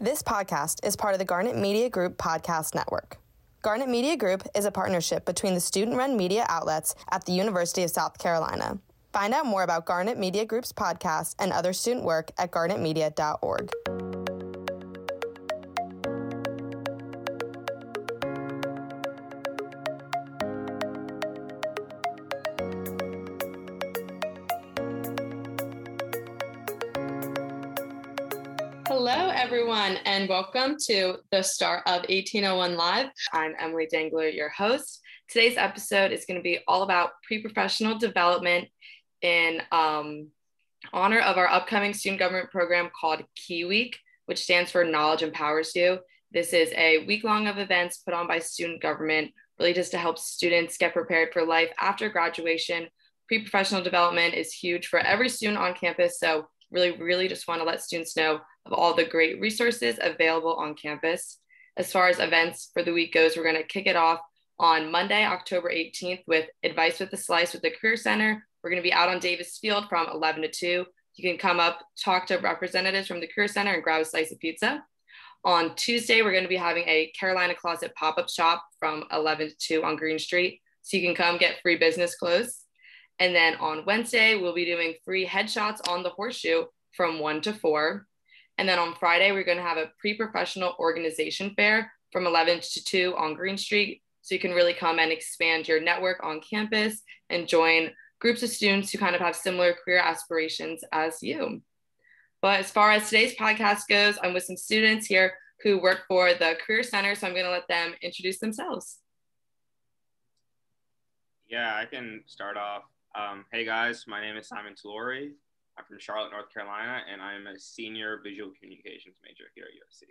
This podcast is part of the Garnet Media Group podcast network. Garnet Media Group is a partnership between the student run media outlets at the University of South Carolina. Find out more about Garnet Media Group's podcast and other student work at garnetmedia.org. and welcome to the start of 1801 Live. I'm Emily Dangler, your host. Today's episode is going to be all about pre professional development in um, honor of our upcoming student government program called Key Week, which stands for Knowledge Empowers You. This is a week long of events put on by student government, really just to help students get prepared for life after graduation. Pre professional development is huge for every student on campus. So, really, really just want to let students know of all the great resources available on campus. As far as events for the week goes, we're going to kick it off on Monday, October 18th with Advice with the Slice with the Career Center. We're going to be out on Davis Field from 11 to 2. You can come up, talk to representatives from the Career Center, and grab a slice of pizza. On Tuesday, we're going to be having a Carolina Closet pop up shop from 11 to 2 on Green Street. So you can come get free business clothes. And then on Wednesday, we'll be doing free headshots on the horseshoe from 1 to 4. And then on Friday, we're going to have a pre professional organization fair from 11 to 2 on Green Street. So you can really come and expand your network on campus and join groups of students who kind of have similar career aspirations as you. But as far as today's podcast goes, I'm with some students here who work for the Career Center. So I'm going to let them introduce themselves. Yeah, I can start off. Um, hey guys, my name is Simon Tulori. I'm from Charlotte, North Carolina, and I'm a senior visual communications major here at USC.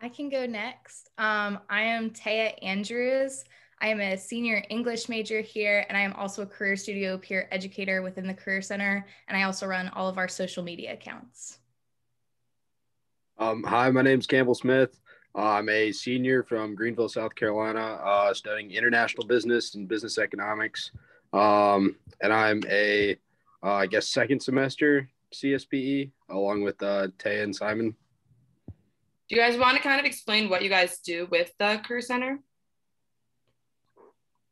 I can go next. Um, I am Taya Andrews. I am a senior English major here, and I am also a Career Studio peer educator within the Career Center, and I also run all of our social media accounts. Um, hi, my name is Campbell Smith. Uh, I'm a senior from Greenville, South Carolina, uh, studying international business and business economics. Um, and I'm a, uh, I guess, second semester CSPE along with uh, Tay and Simon. Do you guys want to kind of explain what you guys do with the Career Center?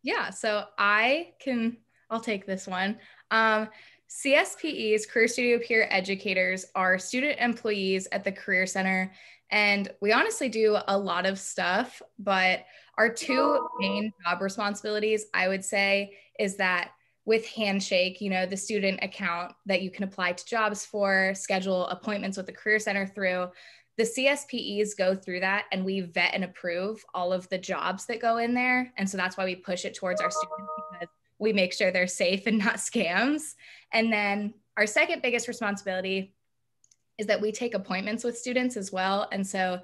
Yeah, so I can, I'll take this one. Um, CSPEs, Career Studio Peer Educators, are student employees at the Career Center. And we honestly do a lot of stuff, but our two main job responsibilities, I would say, is that with Handshake, you know, the student account that you can apply to jobs for, schedule appointments with the Career Center through, the CSPEs go through that and we vet and approve all of the jobs that go in there. And so that's why we push it towards our students because we make sure they're safe and not scams. And then our second biggest responsibility is that we take appointments with students as well. And so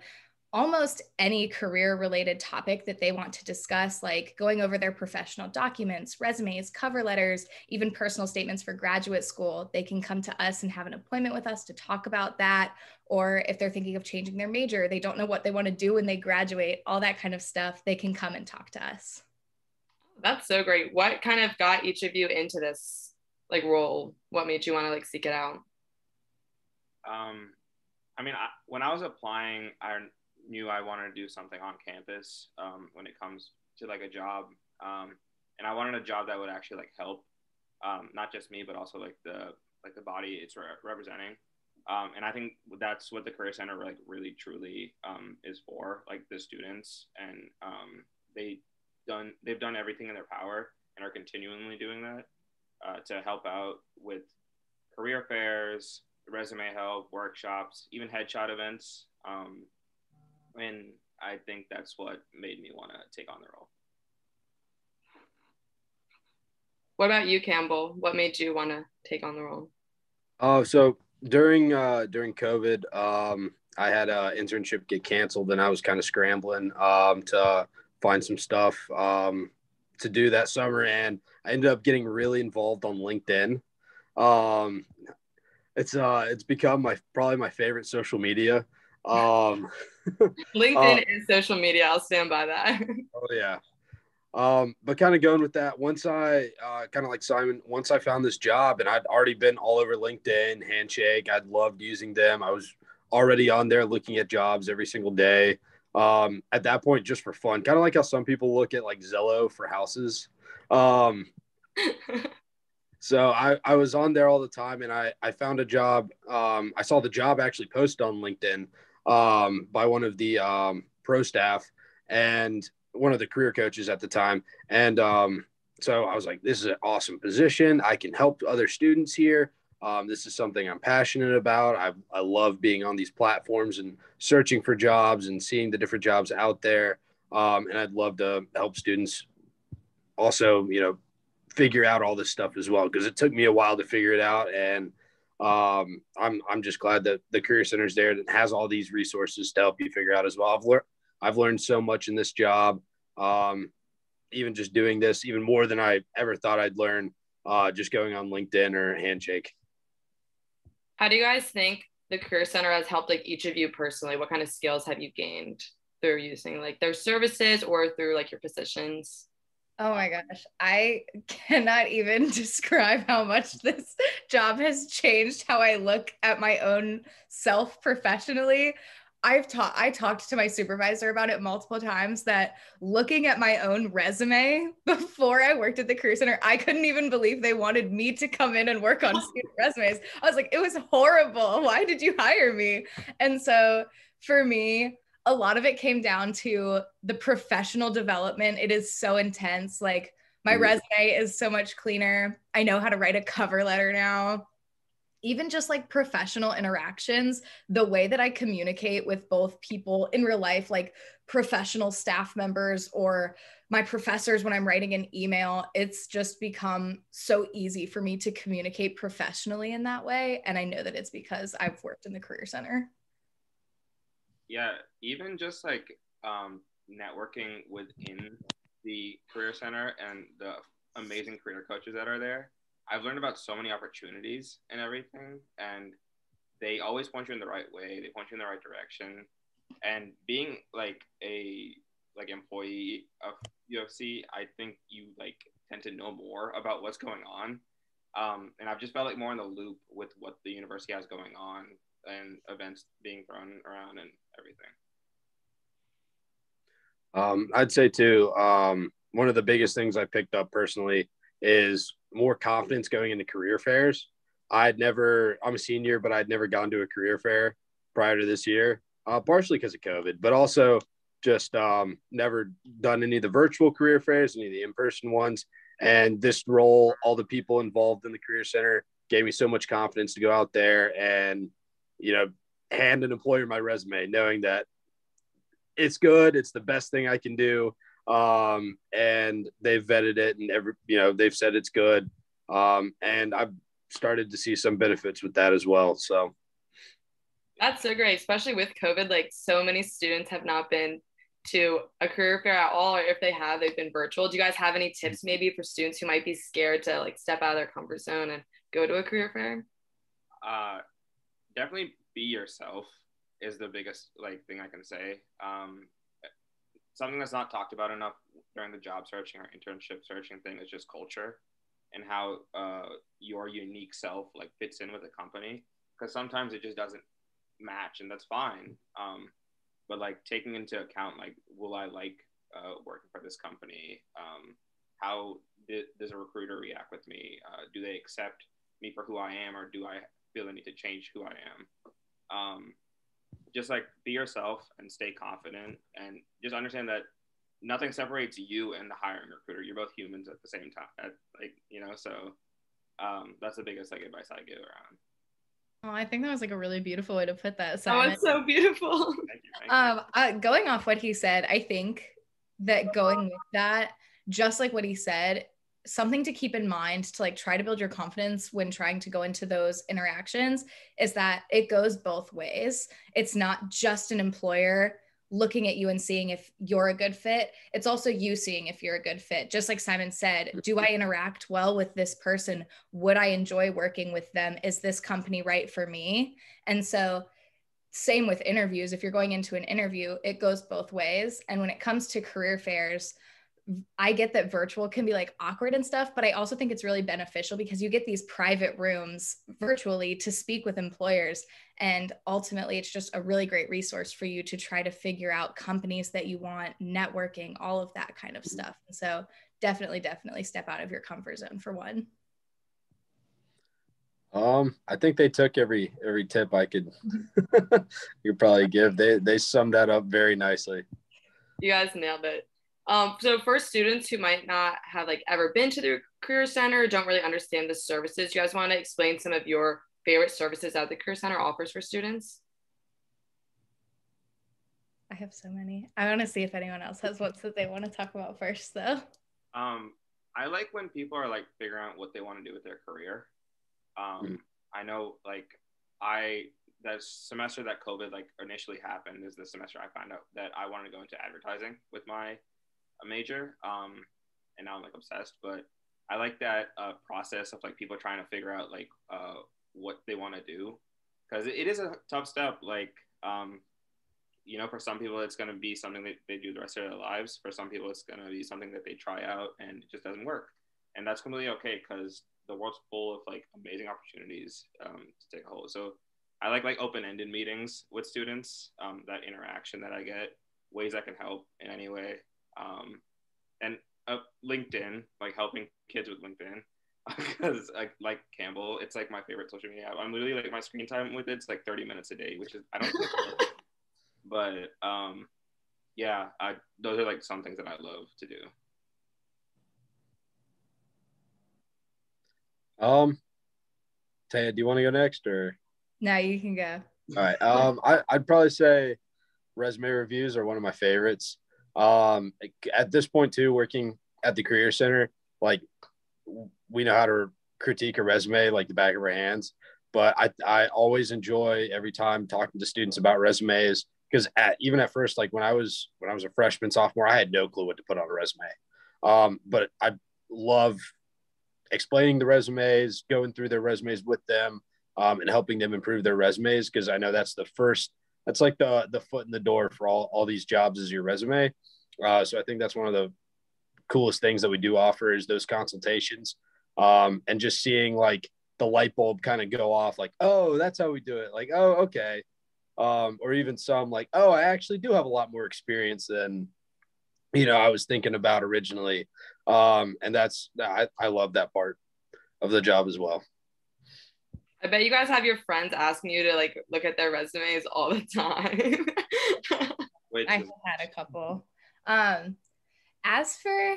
almost any career related topic that they want to discuss, like going over their professional documents, resumes, cover letters, even personal statements for graduate school, they can come to us and have an appointment with us to talk about that. Or if they're thinking of changing their major, they don't know what they want to do when they graduate, all that kind of stuff, they can come and talk to us. That's so great. What kind of got each of you into this like role? What made you want to like seek it out? Um, I mean, I, when I was applying, I knew I wanted to do something on campus um, when it comes to like a job, um, and I wanted a job that would actually like help, um, not just me, but also like the like the body it's re- representing. Um, and I think that's what the career center like really truly um, is for, like the students, and um, they done they've done everything in their power and are continually doing that uh, to help out with career fairs, resume help, workshops, even headshot events. Um, and I think that's what made me want to take on the role. What about you, Campbell? What made you want to take on the role? Oh, so during uh, during COVID, um, I had an internship get canceled, and I was kind of scrambling um, to find some stuff um, to do that summer, and I ended up getting really involved on LinkedIn. Um, it's uh, it's become my probably my favorite social media. Um, LinkedIn uh, is social media. I'll stand by that. oh yeah. Um, but kind of going with that, once I uh, kind of like Simon, once I found this job and I'd already been all over LinkedIn, Handshake, I'd loved using them. I was already on there looking at jobs every single day. Um, at that point, just for fun, kind of like how some people look at like Zillow for houses. Um, so I, I was on there all the time and I, I found a job. Um, I saw the job actually posted on LinkedIn um, by one of the um, pro staff and one of the career coaches at the time. And um, so I was like, this is an awesome position. I can help other students here. Um, this is something I'm passionate about. I, I love being on these platforms and searching for jobs and seeing the different jobs out there. Um, and I'd love to help students also, you know, figure out all this stuff as well because it took me a while to figure it out. And um, I'm I'm just glad that the Career Center is there that has all these resources to help you figure out as well. I've learned I've learned so much in this job, um, even just doing this, even more than I ever thought I'd learn. Uh, just going on LinkedIn or Handshake. How do you guys think the Career Center has helped like each of you personally? What kind of skills have you gained through using like their services or through like your positions? Oh my gosh, I cannot even describe how much this job has changed how I look at my own self professionally. I've taught I talked to my supervisor about it multiple times that looking at my own resume before I worked at the career center, I couldn't even believe they wanted me to come in and work on student resumes. I was like, it was horrible. Why did you hire me? And so for me, a lot of it came down to the professional development. It is so intense. Like my mm. resume is so much cleaner. I know how to write a cover letter now. Even just like professional interactions, the way that I communicate with both people in real life, like professional staff members or my professors when I'm writing an email, it's just become so easy for me to communicate professionally in that way. And I know that it's because I've worked in the Career Center yeah, even just like um, networking within the career center and the amazing career coaches that are there, I've learned about so many opportunities and everything, and they always point you in the right way. They point you in the right direction, and being like a like employee of USC, I think you like tend to know more about what's going on. Um, and I've just felt like more in the loop with what the university has going on and events being thrown around and everything. Um, I'd say too, um, one of the biggest things I picked up personally is more confidence going into career fairs. I'd never, I'm a senior, but I'd never gone to a career fair prior to this year, uh, partially because of COVID, but also just um, never done any of the virtual career fairs, any of the in person ones. And this role, all the people involved in the Career Center gave me so much confidence to go out there and you know, hand an employer my resume, knowing that it's good, it's the best thing I can do. Um, and they've vetted it and every, you know, they've said it's good. Um, and I've started to see some benefits with that as well. So that's so great, especially with COVID. Like so many students have not been to a career fair at all, or if they have, they've been virtual. Do you guys have any tips maybe for students who might be scared to like step out of their comfort zone and go to a career fair? Uh, definitely be yourself is the biggest like thing I can say. Um, something that's not talked about enough during the job searching or internship searching thing is just culture and how uh, your unique self like fits in with the company. Because sometimes it just doesn't match and that's fine. Um, but like taking into account like will i like uh, working for this company? Um, how does a recruiter react with me? Uh, do they accept me for who i am or do i feel the need to change who I am. Um, just like be yourself and stay confident and just understand that nothing separates you and the hiring recruiter. You're both humans at the same time. At, like, you know, so um, that's the biggest like advice I give around. Oh, I think that was like a really beautiful way to put that. Simon. Oh, it's so beautiful. thank you, thank um, uh, going off what he said, I think that going with that, just like what he said, something to keep in mind to like try to build your confidence when trying to go into those interactions is that it goes both ways. It's not just an employer looking at you and seeing if you're a good fit. It's also you seeing if you're a good fit. Just like Simon said, do I interact well with this person? Would I enjoy working with them? Is this company right for me? And so, same with interviews. If you're going into an interview, it goes both ways. And when it comes to career fairs, I get that virtual can be like awkward and stuff, but I also think it's really beneficial because you get these private rooms virtually to speak with employers. And ultimately, it's just a really great resource for you to try to figure out companies that you want, networking, all of that kind of stuff. And so, definitely, definitely step out of your comfort zone for one. Um, I think they took every every tip I could you probably give. They they summed that up very nicely. You guys nailed it. Um, so for students who might not have like ever been to the career center, don't really understand the services, you guys want to explain some of your favorite services that the career center offers for students? I have so many. I want to see if anyone else has ones that they want to talk about first, though. Um, I like when people are like figuring out what they want to do with their career. Um, mm-hmm. I know, like, I that semester that COVID like initially happened is the semester I found out that I wanted to go into advertising with my major. Um, and now I'm like obsessed. But I like that uh, process of like people trying to figure out like uh, what they want to do because it is a tough step. Like, um, you know, for some people it's going to be something that they do the rest of their lives. For some people it's going to be something that they try out and it just doesn't work, and that's completely okay because the world's full of like amazing opportunities um, to take a hold. So I like like open-ended meetings with students. Um, that interaction that I get, ways I can help in any way, um, and uh, LinkedIn, like helping kids with LinkedIn, because like like Campbell, it's like my favorite social media app. I'm literally like my screen time with it's like 30 minutes a day, which is I don't. think but um, yeah, I, those are like some things that I love to do. Um, Taya, do you want to go next or? No, you can go. All right. Um, I, I'd probably say resume reviews are one of my favorites. Um, at this point too, working at the career center, like we know how to critique a resume like the back of our hands. But I, I always enjoy every time talking to students about resumes because at, even at first, like when I was when I was a freshman sophomore, I had no clue what to put on a resume. Um, but I love explaining the resumes, going through their resumes with them, um, and helping them improve their resumes because I know that's the first that's like the the foot in the door for all all these jobs is your resume. Uh, so I think that's one of the coolest things that we do offer is those consultations um, and just seeing like the light bulb kind of go off like oh that's how we do it. Like oh okay. Um, or even some like oh i actually do have a lot more experience than you know i was thinking about originally. Um, and that's I, I love that part of the job as well I bet you guys have your friends asking you to like look at their resumes all the time. I have had a couple. Um, as for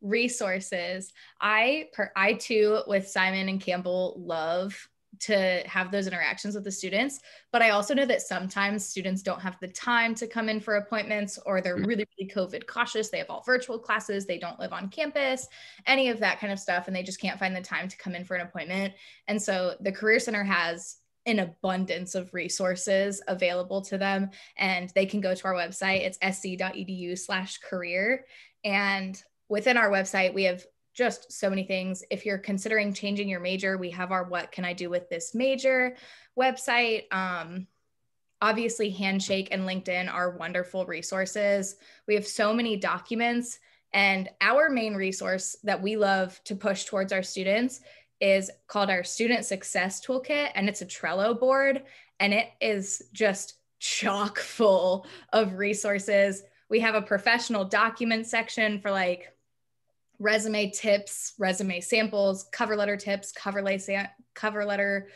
resources, I per I too with Simon and Campbell love to have those interactions with the students. But I also know that sometimes students don't have the time to come in for appointments or they're mm-hmm. really, really COVID cautious. They have all virtual classes, they don't live on campus, any of that kind of stuff. And they just can't find the time to come in for an appointment. And so the Career Center has an abundance of resources available to them and they can go to our website it's sc.edu slash career and within our website we have just so many things. If you're considering changing your major, we have our What Can I Do with This Major website. Um, obviously, Handshake and LinkedIn are wonderful resources. We have so many documents. And our main resource that we love to push towards our students is called our Student Success Toolkit. And it's a Trello board. And it is just chock full of resources. We have a professional document section for like resume tips, resume samples, cover letter tips, cover, lay cover letter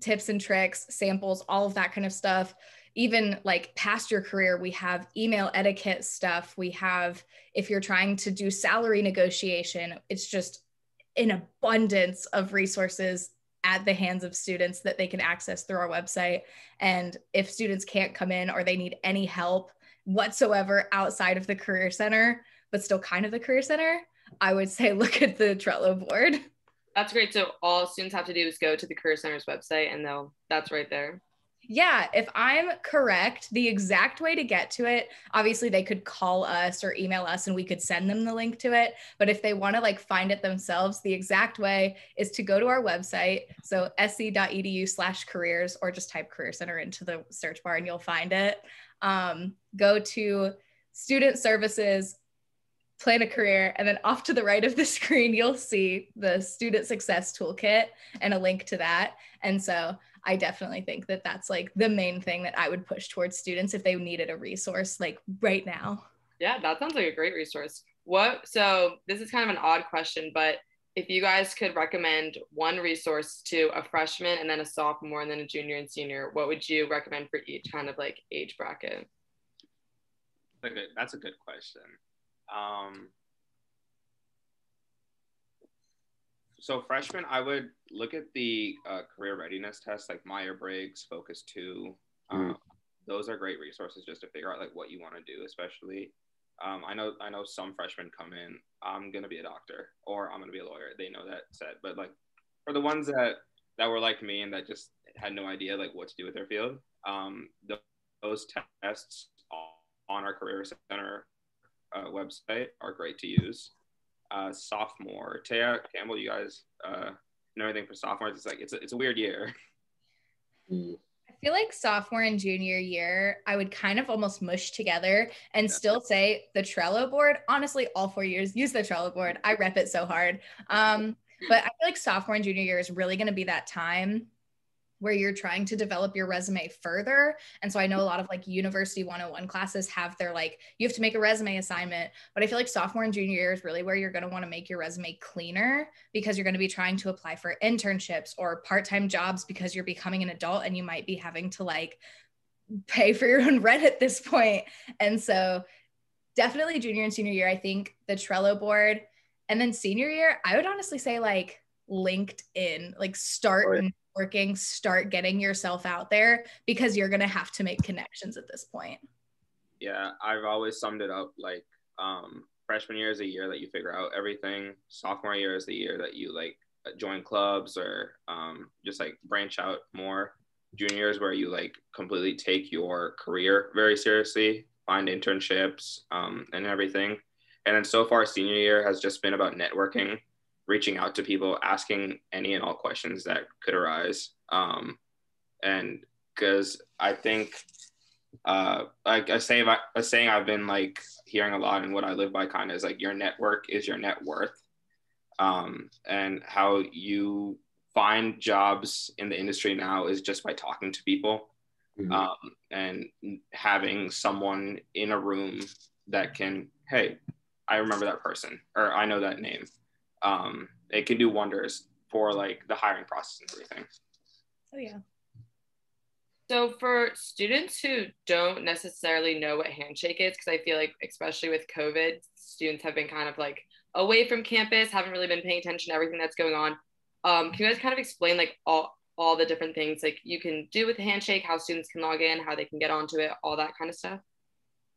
tips and tricks, samples, all of that kind of stuff. Even like past your career, we have email etiquette stuff. We have, if you're trying to do salary negotiation, it's just an abundance of resources at the hands of students that they can access through our website. And if students can't come in or they need any help whatsoever outside of the Career Center, but still kind of the Career Center, I would say look at the Trello board. That's great. So all students have to do is go to the Career Center's website and they'll that's right there. Yeah, if I'm correct, the exact way to get to it, obviously they could call us or email us and we could send them the link to it. But if they want to like find it themselves, the exact way is to go to our website. So sc.edu slash careers or just type career center into the search bar and you'll find it. Um, go to student services plan a career, and then off to the right of the screen, you'll see the student success toolkit and a link to that. And so I definitely think that that's like the main thing that I would push towards students if they needed a resource like right now. Yeah, that sounds like a great resource. What so this is kind of an odd question, but if you guys could recommend one resource to a freshman and then a sophomore and then a junior and senior, what would you recommend for each kind of like age bracket? Okay, that's a good question. Um, so freshman, I would look at the uh, career readiness test like Myers Briggs, Focus Two. Um, mm. Those are great resources just to figure out like what you want to do, especially um, I know I know some freshmen come in. I'm gonna be a doctor or I'm gonna be a lawyer. They know that set, but like for the ones that that were like me and that just had no idea like what to do with their field, um, the, those tests on our career center uh, website are great to use. Uh, sophomore, Taya Campbell, you guys uh, know anything for sophomores? It's like it's a, it's a weird year. Mm feel like sophomore and junior year, I would kind of almost mush together and yeah. still say the Trello board. Honestly, all four years, use the Trello board. I rep it so hard. Um, but I feel like sophomore and junior year is really going to be that time where you're trying to develop your resume further. And so I know a lot of like university 101 classes have their like, you have to make a resume assignment. But I feel like sophomore and junior year is really where you're going to want to make your resume cleaner because you're going to be trying to apply for internships or part time jobs because you're becoming an adult and you might be having to like pay for your own rent at this point. And so definitely junior and senior year, I think the Trello board. And then senior year, I would honestly say like LinkedIn, like start oh, yeah working, start getting yourself out there because you're going to have to make connections at this point. Yeah, I've always summed it up like um, freshman year is a year that you figure out everything. Sophomore year is the year that you like join clubs or um, just like branch out more. Junior is where you like completely take your career very seriously, find internships um, and everything. And then so far, senior year has just been about networking reaching out to people, asking any and all questions that could arise. Um, and because I think, uh, like a saying, a saying I've been like hearing a lot, and what I live by kind of is like your network is your net worth, um, and how you find jobs in the industry now is just by talking to people. Mm-hmm. Um, and having someone in a room that can, hey, I remember that person or I know that name um, it can do wonders for like the hiring process and everything. Oh yeah. So for students who don't necessarily know what Handshake is, because I feel like especially with COVID, students have been kind of like away from campus, haven't really been paying attention to everything that's going on. Um, can you guys kind of explain like all all the different things like you can do with the handshake, how students can log in, how they can get onto it, all that kind of stuff?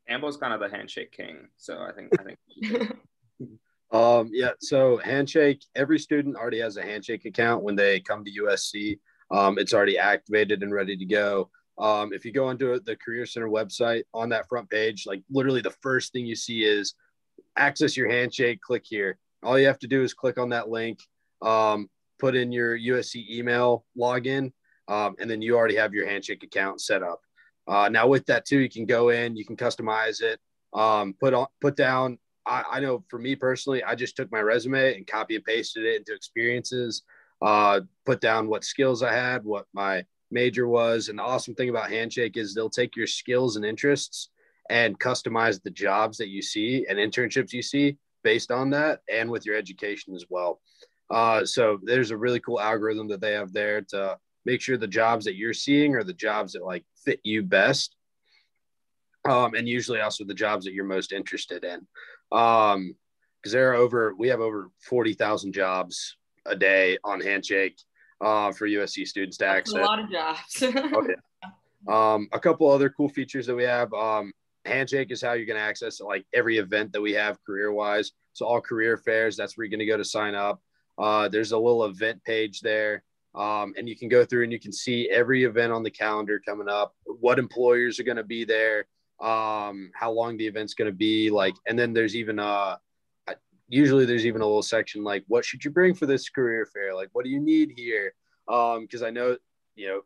Ambo's kind of the handshake king, so I think I think Um, yeah, so Handshake, every student already has a Handshake account when they come to USC. Um, it's already activated and ready to go. Um, if you go onto the Career Center website on that front page, like literally the first thing you see is access your Handshake, click here. All you have to do is click on that link, um, put in your USC email login, um, and then you already have your Handshake account set up. Uh, now with that too, you can go in, you can customize it, um, put on, put down I, I know for me personally, I just took my resume and copy and pasted it into experiences, uh, put down what skills I had, what my major was. And the awesome thing about Handshake is they'll take your skills and interests and customize the jobs that you see and internships you see based on that and with your education as well. Uh, so there's a really cool algorithm that they have there to make sure the jobs that you're seeing are the jobs that like fit you best. Um, and usually also the jobs that you're most interested in. Um, because there are over we have over forty thousand jobs a day on Handshake uh, for USC students to That's access. A lot of jobs. oh, yeah. Um, a couple other cool features that we have. Um, Handshake is how you're going to access like every event that we have career wise. So all career fairs, that's where you're going to go to sign up. Uh, there's a little event page there. Um, and you can go through and you can see every event on the calendar coming up, what employers are going to be there, um, how long the event's going to be, like, and then there's even uh, usually there's even a little section like, what should you bring for this career fair? Like, what do you need here? Um, because I know, you know,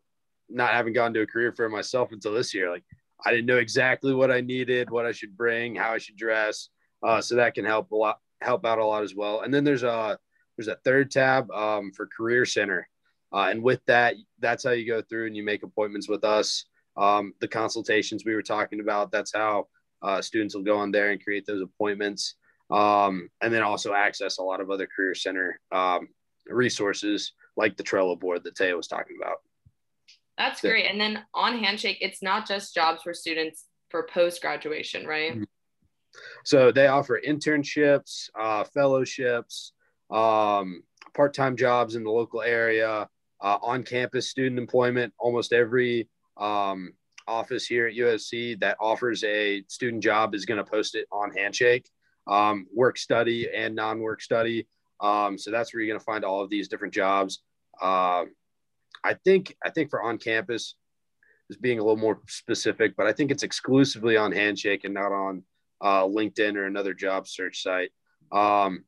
not having gone to a career fair myself until this year, like, I didn't know exactly what I needed, what I should bring, how I should dress. Uh, so that can help a lot, help out a lot as well. And then there's a there's a third tab um, for Career Center, uh, and with that, that's how you go through and you make appointments with us. Um, the consultations we were talking about, that's how uh, students will go on there and create those appointments, um, and then also access a lot of other Career Center um, resources like the Trello board that Taya was talking about. That's great. And then on Handshake, it's not just jobs for students for post graduation, right? Mm-hmm. So they offer internships, uh, fellowships, um, part time jobs in the local area, uh, on campus student employment. Almost every um, office here at USC that offers a student job is going to post it on Handshake, um, work study and non work study. Um, so that's where you're going to find all of these different jobs. Uh, I think I think for on campus is being a little more specific, but I think it's exclusively on Handshake and not on uh, LinkedIn or another job search site. Um,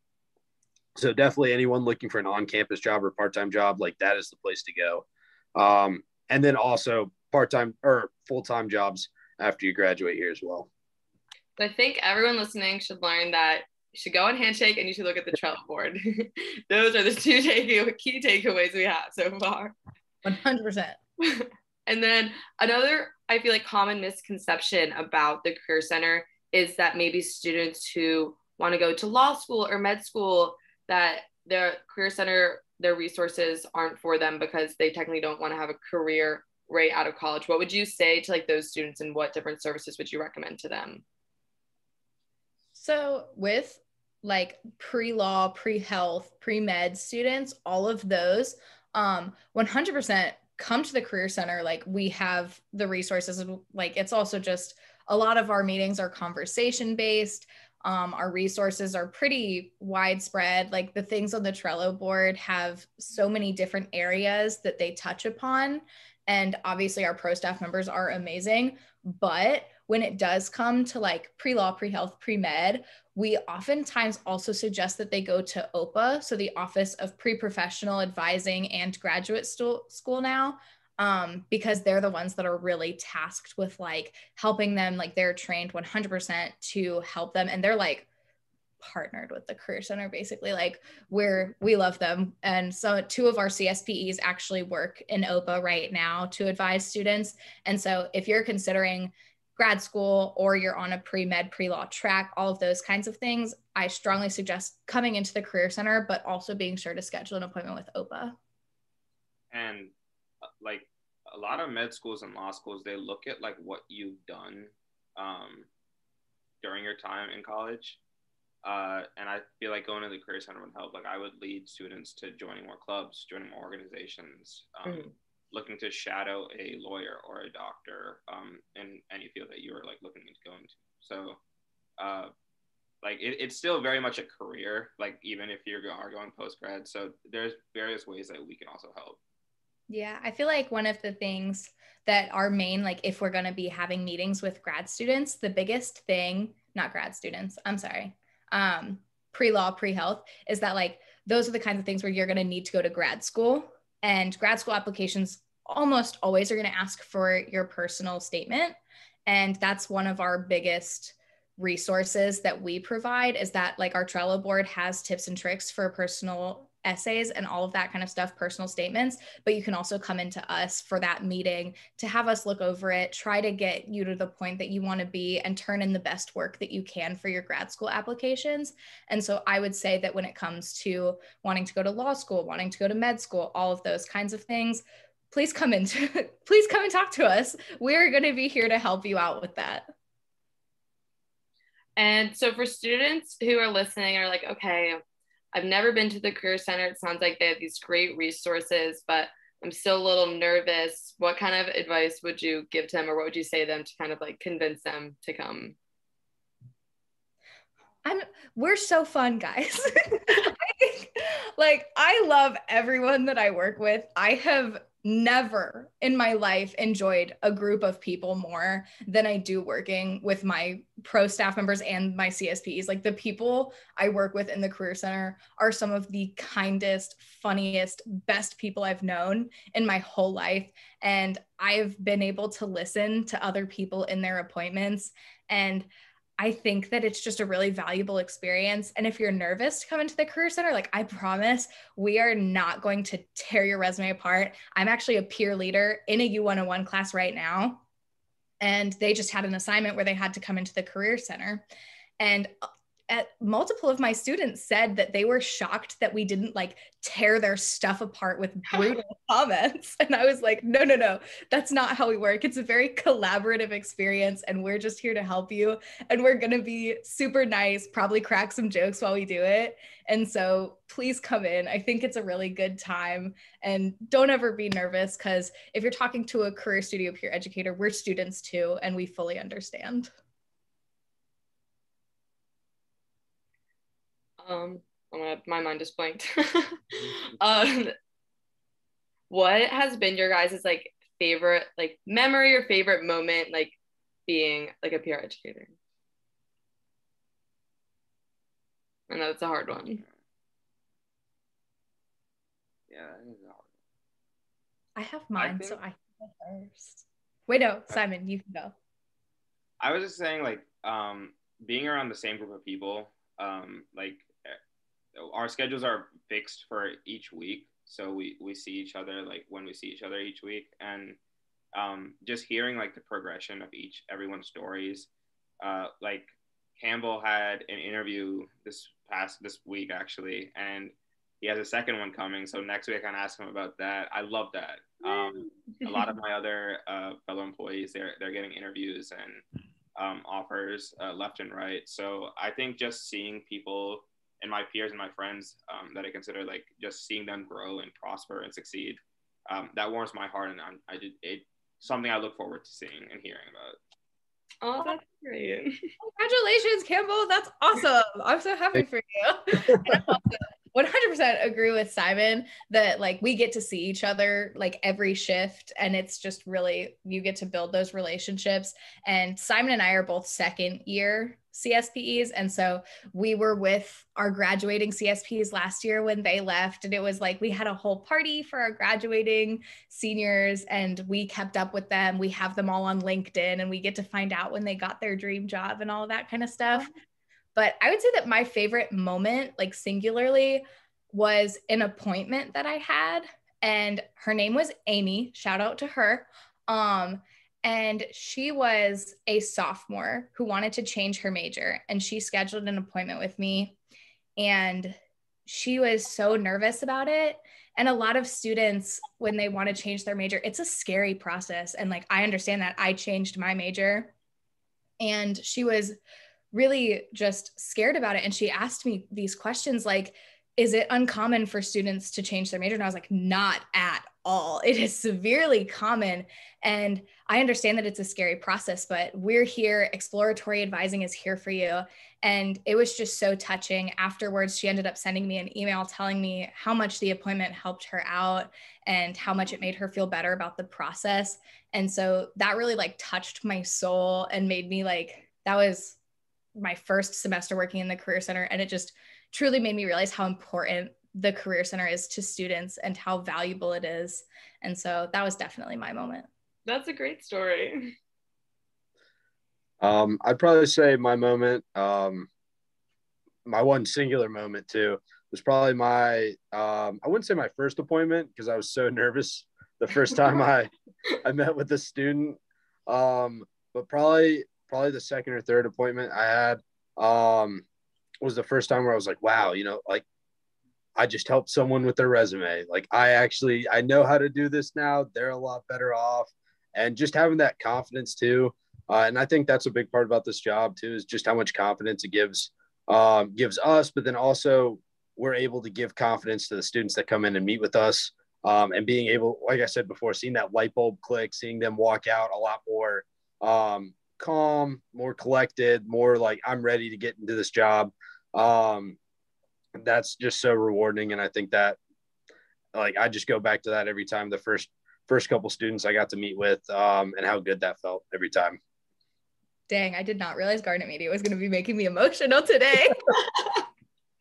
so definitely anyone looking for an on-campus job or part-time job, like that is the place to go. Um, and then also part-time or full-time jobs after you graduate here as well. I think everyone listening should learn that you should go on Handshake and you should look at the Trello board. Those are the two take- key takeaways we have so far. 100%. and then another, I feel like, common misconception about the Career Center is that maybe students who want to go to law school or med school, that their Career Center, their resources aren't for them because they technically don't want to have a career right out of college. What would you say to like those students and what different services would you recommend to them? So, with like pre law, pre health, pre med students, all of those, um, 100% come to the Career Center. Like, we have the resources. Like, it's also just a lot of our meetings are conversation based. Um, our resources are pretty widespread. Like the things on the Trello board have so many different areas that they touch upon. And obviously, our pro staff members are amazing. But when it does come to like pre law, pre health, pre med, we oftentimes also suggest that they go to OPA, so the Office of Pre Professional Advising and Graduate School now. Um, because they're the ones that are really tasked with like helping them, like they're trained 100% to help them. And they're like partnered with the career center basically like we're we love them. And so two of our cspes actually work in opa right now to advise students. And so if you're considering grad school or you're on a pre-med pre-law track all of those kinds of things i strongly suggest coming into the career center but also being sure to schedule an appointment with opa and uh, like a lot of med schools and law schools they look at like what you've done um, during your time in college uh, and I feel like going to the career center would help. Like I would lead students to joining more clubs, joining more organizations, um, mm. looking to shadow a lawyer or a doctor um, in any field that you are like looking to go into. So, uh, like it, it's still very much a career. Like even if you are going post grad, so there's various ways that we can also help. Yeah, I feel like one of the things that our main, like if we're going to be having meetings with grad students, the biggest thing, not grad students, I'm sorry, um, pre-law, pre-health is that like those are the kinds of things where you're going to need to go to grad school. And grad school applications almost always are going to ask for your personal statement. And that's one of our biggest resources that we provide is that like our Trello board has tips and tricks for personal essays and all of that kind of stuff, personal statements. But you can also come into us for that meeting to have us look over it, try to get you to the point that you want to be, and turn in the best work that you can for your grad school applications. And so I would say that when it comes to wanting to go to law school, wanting to go to med school, all of those kinds of things, please come into please come and talk to us. We're going to be here to help you out with that. And so for students who are listening are like, okay, I've never been to the Career Center. It sounds like they have these great resources, but I'm still a little nervous. What kind of advice would you give to them, or what would you say to them to kind of like convince them to come? I'm we're so fun, guys. I think, like I love everyone that I work with. I have never in my life enjoyed a group of people more than I do working with my pro staff members and my CSPs. Like the people I work with in the Career Center are some of the kindest, funniest, best people I've known in my whole life. And I've been able to listen to other people in their appointments. And I think that it's just a really valuable experience. And if you're nervous to come into the Career Center, like I promise, we are not going to tear your resume apart. I'm actually a peer leader in a U101 class right now. And they just had an assignment where they had to come into the Career Center. And at multiple of my students said that they were shocked that we didn't like tear their stuff apart with brutal comments. And i was like no no no. That's not how we work. It's a very collaborative experience and we're just here to help you. And we're going to be super nice probably crack some jokes while we do it. And so please come in. I think it's a really good time. And don't ever be nervous because if you're talking to a career studio peer educator we're students too and we fully understand Um, I'm gonna, my mind just blanked. um, what has been your guys' like favorite like memory or favorite moment like being like a peer educator? I know it's a hard one. Yeah, that is hard I have mine, think- so I can go first. Wait, no, Simon, you can go. I was just saying, like, um, being around the same group of people, um, like, our schedules are fixed for each week, so we we see each other like when we see each other each week, and um, just hearing like the progression of each everyone's stories. Uh, like Campbell had an interview this past this week actually, and he has a second one coming. So next week I can ask him about that. I love that. Um, a lot of my other uh, fellow employees they're they're getting interviews and um, offers uh, left and right. So I think just seeing people and my peers and my friends um, that I consider like just seeing them grow and prosper and succeed um, that warms my heart and I'm, I did it something I look forward to seeing and hearing about. Oh, that's great. Congratulations, Campbell. That's awesome. I'm so happy for you. And I also 100% agree with Simon that like we get to see each other like every shift and it's just really you get to build those relationships. And Simon and I are both second year CSPEs and so we were with our graduating CSPs last year when they left and it was like we had a whole party for our graduating seniors and we kept up with them. We have them all on LinkedIn and we get to find out when they got their dream job and all that kind of stuff but I would say that my favorite moment, like singularly, was an appointment that I had. And her name was Amy. Shout out to her. Um, and she was a sophomore who wanted to change her major. And she scheduled an appointment with me. And she was so nervous about it. And a lot of students, when they want to change their major, it's a scary process. And like, I understand that I changed my major. And she was really just scared about it. And she asked me these questions like, is it uncommon for students to change their major? And I was like, not at all. It is severely common. And I understand that it's a scary process, but we're here. Exploratory advising is here for you. And it was just so touching. Afterwards, she ended up sending me an email telling me how much the appointment helped her out and how much it made her feel better about the process. And so that really like touched my soul and made me like, that was my first semester working in the career center and it just truly made me realize how important the career center is to students and how valuable it is and so that was definitely my moment That's a great story. Um, I'd probably say my moment, um, my one singular moment too, was probably my, um, I wouldn't say my first appointment because I was so nervous the first time I, I met with a student. Um, but probably, probably the second or third appointment I had, um, was the first time where I was like, wow, you know, like I just helped someone with their resume. Like I actually, I know how to do this now. They're a lot better off. And just having that confidence too. Uh, and I think that's a big part about this job too, is just how much confidence it gives, um, gives us, but then also we're able to give confidence to the students that come in and meet with us. Um, and being able, like I said before, seeing that light bulb click, seeing them walk out a lot more um, calm, more collected, more like I'm ready to get into this job. Um, that's just so rewarding, and I think that like I just go back to that every time. The first first couple students I got to meet with, um, and how good that felt every time. dang i did not realize garnet media was going to be making me emotional today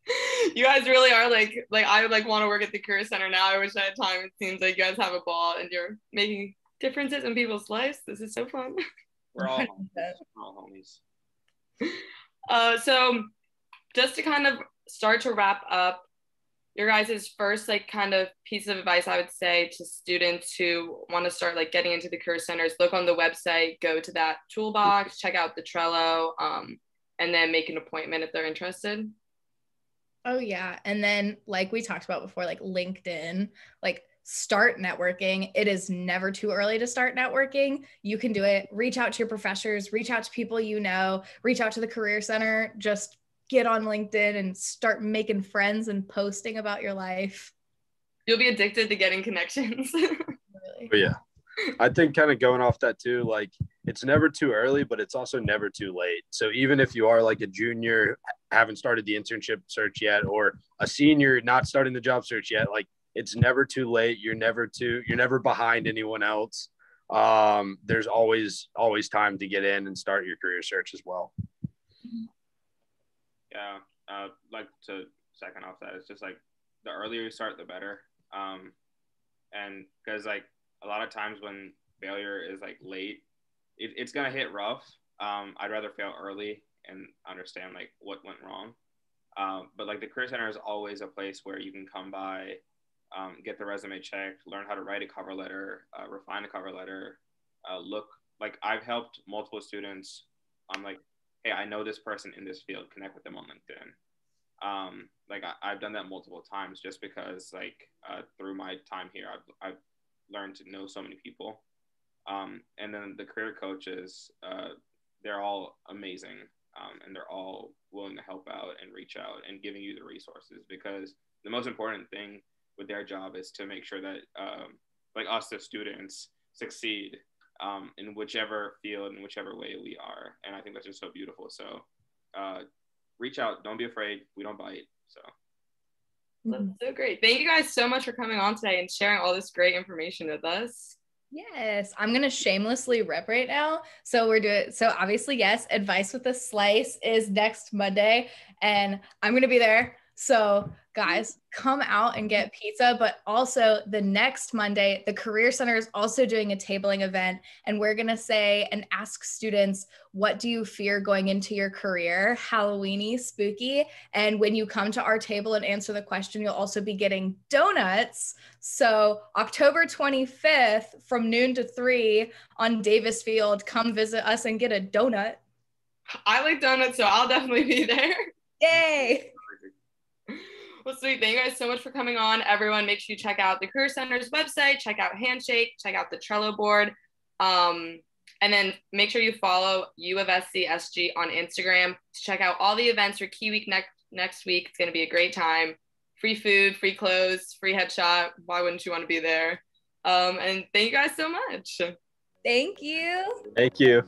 you guys really are like like I would like want to work at the career center now. I wish I had time. It seems like you guys have a ball and you're making differences in people's lives. This is so fun. We're all homies. We're all homies. uh, so just to kind of start to wrap up your guys' first like kind of piece of advice i would say to students who want to start like getting into the career centers look on the website go to that toolbox check out the trello um, and then make an appointment if they're interested oh yeah and then like we talked about before like linkedin like start networking it is never too early to start networking you can do it reach out to your professors reach out to people you know reach out to the career center just get on LinkedIn and start making friends and posting about your life. You'll be addicted to getting connections. really? Oh, yeah. I think kind of going off that too, like it's never too early, but it's also never too late. So even if you are like a junior, haven't started the internship search yet, or a senior not starting the job search yet, like it's never too late. You're never too, you're never behind anyone else. Um, there's always, always time to get in and start your career search as well. Yeah, uh, like to second off that, it's just like the earlier you start, the better. Um, and because like a lot of times when failure is like late, it, it's gonna hit rough. Um, I'd rather fail early and understand like what went wrong. Um, but like the career center is always a place where you can come by, um, get the resume checked, learn how to write a cover letter, uh, refine a cover letter, uh, look like I've helped multiple students I'm like hey, I know this person in this field, connect with them on LinkedIn. Um, like I, have done that multiple times just because like uh, through my time here, I've, I've learned to know so many people. Um, and then the career coaches, uh, they're all amazing um, and they're all willing to help out and reach out and giving you the resources because the most important thing with their job is to make sure that um, like us the students succeed um, in whichever field in whichever way we are. And I think that's just so beautiful. So uh, reach out. Don't be afraid. We don't bite. So. That's so great. Thank you guys so much for coming on today and sharing all this great information with us. Yes, I'm gonna shamelessly rep right now. So we're doing so obviously, yes, advice with a slice is next Monday, and I'm gonna be there. So, guys, come out and get pizza. But also, the next Monday, the Career Center is also doing a tabling event. And we're going to say and ask students, what do you fear going into your career? Halloweeny, spooky. And when you come to our table and answer the question, you'll also be getting donuts. So, October 25th from noon to three on Davis Field, come visit us and get a donut. I like donuts, so I'll definitely be there. Yay! Well, sweet. Thank you guys so much for coming on. Everyone, make sure you check out the Career Center's website, check out Handshake, check out the Trello board. Um, and then make sure you follow U of SCSG on Instagram to check out all the events for Key Week next next week. It's going to be a great time. Free food, free clothes, free headshot. Why wouldn't you want to be there? Um, and thank you guys so much. Thank you. Thank you.